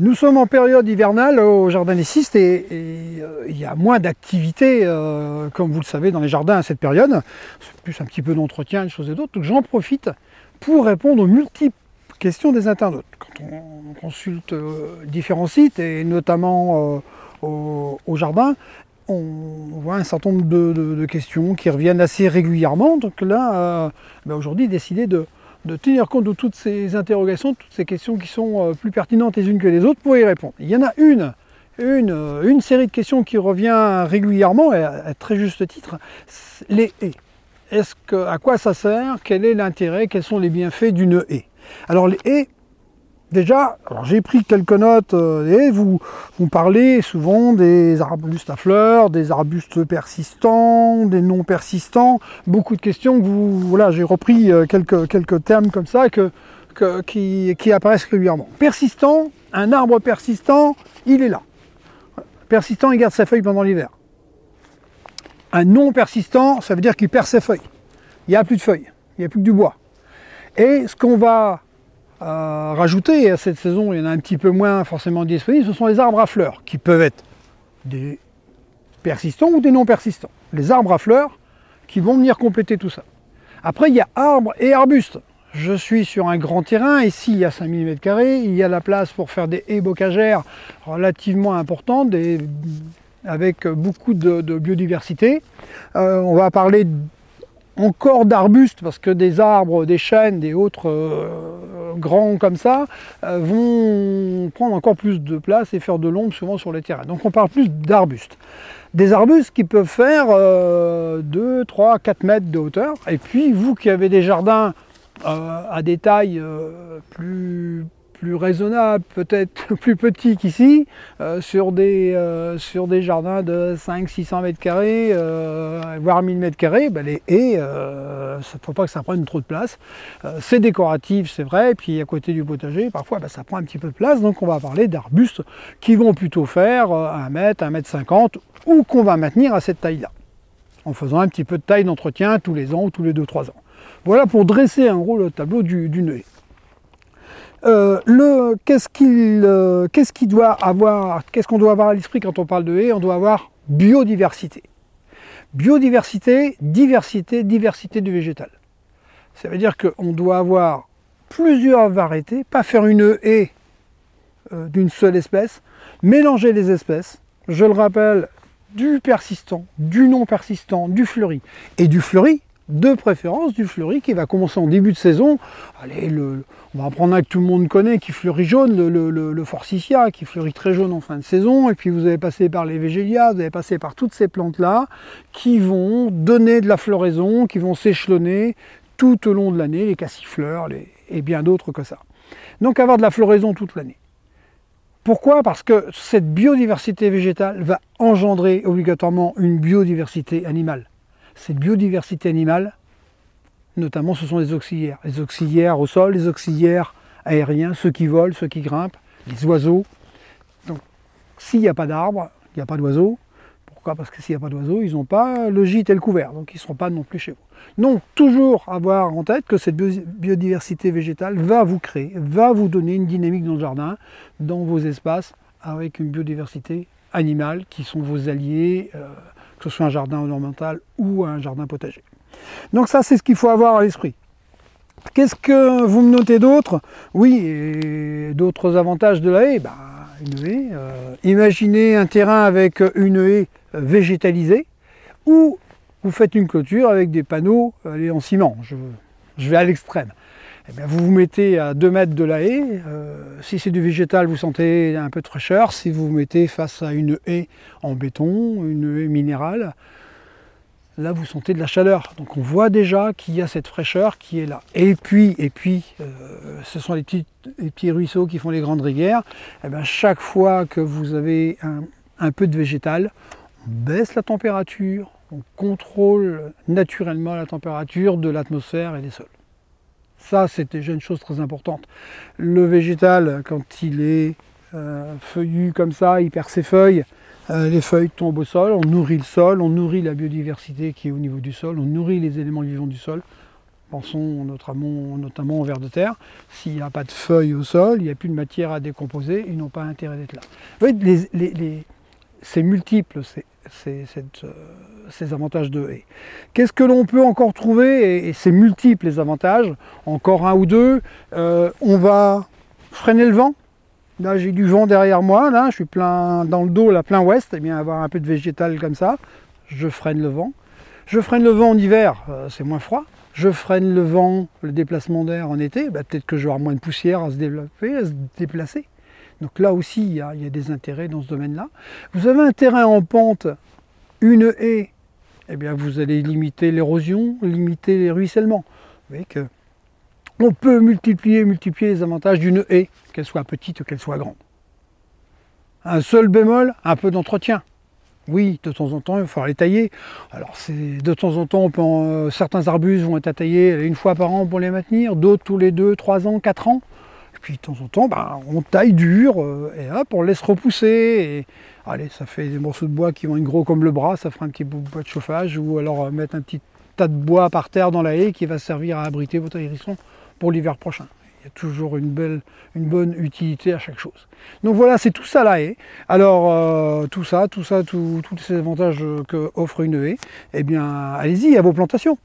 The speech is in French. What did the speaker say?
Nous sommes en période hivernale au jardin des Cistes et, euh, il y a moins d'activités, euh, comme vous le savez, dans les jardins à cette période. C'est plus un petit peu d'entretien, des choses et d'autres. Donc j'en profite pour répondre aux multiples questions des internautes. Quand on consulte euh, différents sites et notamment au, jardin, on voit un certain nombre de, questions qui reviennent assez régulièrement. Donc là, ben aujourd'hui, décidé de, de tenir compte de toutes ces interrogations, toutes ces questions qui sont euh, plus pertinentes les unes que les autres pour y répondre. Il y en a une, une, euh, série de questions qui revient régulièrement, et à, très juste titre, les haies. Est-ce que, à quoi ça sert? Quel est l'intérêt? Quels sont les bienfaits d'une haie Alors les haies, Déjà, j'ai pris quelques notes euh, et vous, vous parlez souvent des arbustes à fleurs, des arbustes persistants, des non persistants, beaucoup de questions que vous. Voilà, j'ai repris euh, quelques, quelques termes comme ça que, qui, qui apparaissent régulièrement. Persistant, un arbre persistant, il est là. Persistant, il garde sa feuille pendant l'hiver. Un non persistant, ça veut dire qu'il perd ses feuilles. Il n'y a plus de feuilles, il n'y a plus que du bois. Et ce qu'on va rajouter. À cette saison, il y en a un petit peu moins forcément disponibles. Ce sont les arbres à fleurs qui peuvent être des persistants ou des non persistants. Les arbres à fleurs qui vont venir compléter tout ça. Après, il y a arbres et arbustes. Je suis sur un grand terrain, ici il y a 5 mm, il y a la place pour faire des haies bocagères relativement importantes, avec beaucoup de, biodiversité. Euh, on va parler encore d'arbustes, parce que des arbres, des chênes, des autres euh, grands comme ça, euh, vont prendre encore plus de place et faire de l'ombre souvent sur les terrains. Donc on parle plus d'arbustes. Des arbustes qui peuvent faire 2, 3, 4 mètres de hauteur. Et puis vous qui avez des jardins euh, à des tailles plus, plus raisonnable, peut-être plus petit qu'ici, euh, sur, des, euh, sur des jardins de 500-600 mètres carrés, euh, voire 1000 mètres carrés, ben les haies, il ne faut pas que ça prenne trop de place. c'est décoratif, c'est vrai, et puis à côté du potager, parfois ben, ça prend un petit peu de place, donc on va parler d'arbustes qui vont plutôt faire 1 mètre, 1 mètre 50, ou qu'on va maintenir à cette taille-là, en faisant un petit peu de taille d'entretien tous les ans ou tous les 2-3 ans. Voilà pour dresser un gros le tableau d'une haie. Euh, le, qu'est-ce qu'il euh, qu'est-ce qu'il doit avoir, qu'est-ce qu'on doit avoir à l'esprit quand on parle de haies On doit avoir biodiversité. Biodiversité, diversité, diversité du végétal. Ça veut dire qu'on doit avoir plusieurs variétés, pas faire une haie euh, d'une seule espèce, mélanger les espèces. Je le rappelle, du persistant, du non persistant, du fleuri. Et du fleuri, de préférence du fleuri qui va commencer en début de saison. Allez, le, on va prendre un que tout le monde connaît qui fleurit jaune, le, le, forsythia qui fleurit très jaune en fin de saison. Et puis vous avez passé par les végélias, vous avez passé par toutes ces plantes-là qui vont donner de la floraison, qui vont s'échelonner tout au long de l'année, les cassifleurs et bien d'autres que ça. Donc avoir de la floraison toute l'année. Pourquoi? Parce que cette biodiversité végétale va engendrer obligatoirement une biodiversité animale cette biodiversité animale, notamment ce sont les auxiliaires. Les auxiliaires au sol, les auxiliaires aériens, ceux qui volent, ceux qui grimpent, les oiseaux. Donc s'il n'y a pas d'arbres, il n'y a pas d'oiseaux. Pourquoi? Parce que s'il n'y a pas d'oiseaux, ils n'ont pas le gîte et le couvert, donc ils ne seront pas non plus chez vous. Donc toujours avoir en tête que cette biodiversité végétale va vous créer, va vous donner une dynamique dans le jardin, dans vos espaces, avec une biodiversité animale qui sont vos alliés. Euh, que ce soit un jardin ornemental ou un jardin potager. Donc ça, c'est ce qu'il faut avoir à l'esprit. Qu'est-ce que vous me notez d'autre? Oui, d'autres avantages de la haie. Bah, une haie. Euh, imaginez un terrain avec une haie végétalisée ou vous faites une clôture avec des panneaux en ciment. je vais à l'extrême. Eh vous vous mettez à 2 mètres de la haie. Euh, si c'est du végétal, vous sentez un peu de fraîcheur. Si vous vous mettez face à une haie en béton, une haie minérale, là vous sentez de la chaleur. Donc on voit déjà qu'il y a cette fraîcheur qui est là. Et puis, et puis euh, ce sont les petits, ruisseaux qui font les grandes rivières. Eh bien, chaque fois que vous avez un peu de végétal, on baisse la température, on contrôle naturellement la température de l'atmosphère et des sols. Ça, c'est déjà une chose très importante. Le végétal, quand il est euh, feuillu comme ça, il perd ses feuilles, euh, les feuilles tombent au sol, on nourrit le sol, on nourrit la biodiversité qui est au niveau du sol, on nourrit les éléments vivants du sol. Pensons notamment, notamment aux vers de terre. S'il n'y a pas de feuilles au sol, il n'y a plus de matière à décomposer, ils n'ont pas intérêt d'être là. Vous voyez, c'est multiple ces, ces, avantages de haies. Qu'est-ce que l'on peut encore trouver Et, c'est multiple les avantages? Encore un ou deux. Euh, on va freiner le vent. Là, j'ai du vent derrière moi. Là, je suis plein dans le dos, là, plein ouest. Et eh bien, avoir un peu de végétal comme ça, je freine le vent. Je freine le vent en hiver, euh, c'est moins froid je freine le vent, le déplacement d'air en été, bah, peut-être que j'aurai moins de poussière à se développer, à se déplacer. Donc là aussi, il y, a, des intérêts dans ce domaine-là. Vous avez un terrain en pente, une haie, eh bien vous allez limiter l'érosion, limiter les ruissellements. Vous voyez que on peut multiplier, multiplier les avantages d'une haie, qu'elle soit petite ou qu'elle soit grande. Un seul bémol, un peu d'entretien. Oui, de temps en temps, il va falloir les tailler. Alors, c'est de temps en temps, euh, certains arbustes vont être taillés une fois par an pour les maintenir, d'autres tous les deux, trois ans, quatre ans. Et puis, de temps en temps, ben, on taille dur euh, et hop, on laisse repousser. Et, allez, ça fait des morceaux de bois qui vont être gros comme le bras, ça fera un petit bout de chauffage, ou alors euh, mettre un petit tas de bois par terre dans la haie qui va servir à abriter votre hérisson pour l'hiver prochain il y a toujours une, belle, une bonne utilité à chaque chose. Donc voilà, c'est tout ça la haie. Alors euh, tout ça, tout ça, tous ces avantages que offre une haie, eh bien allez-y à vos plantations.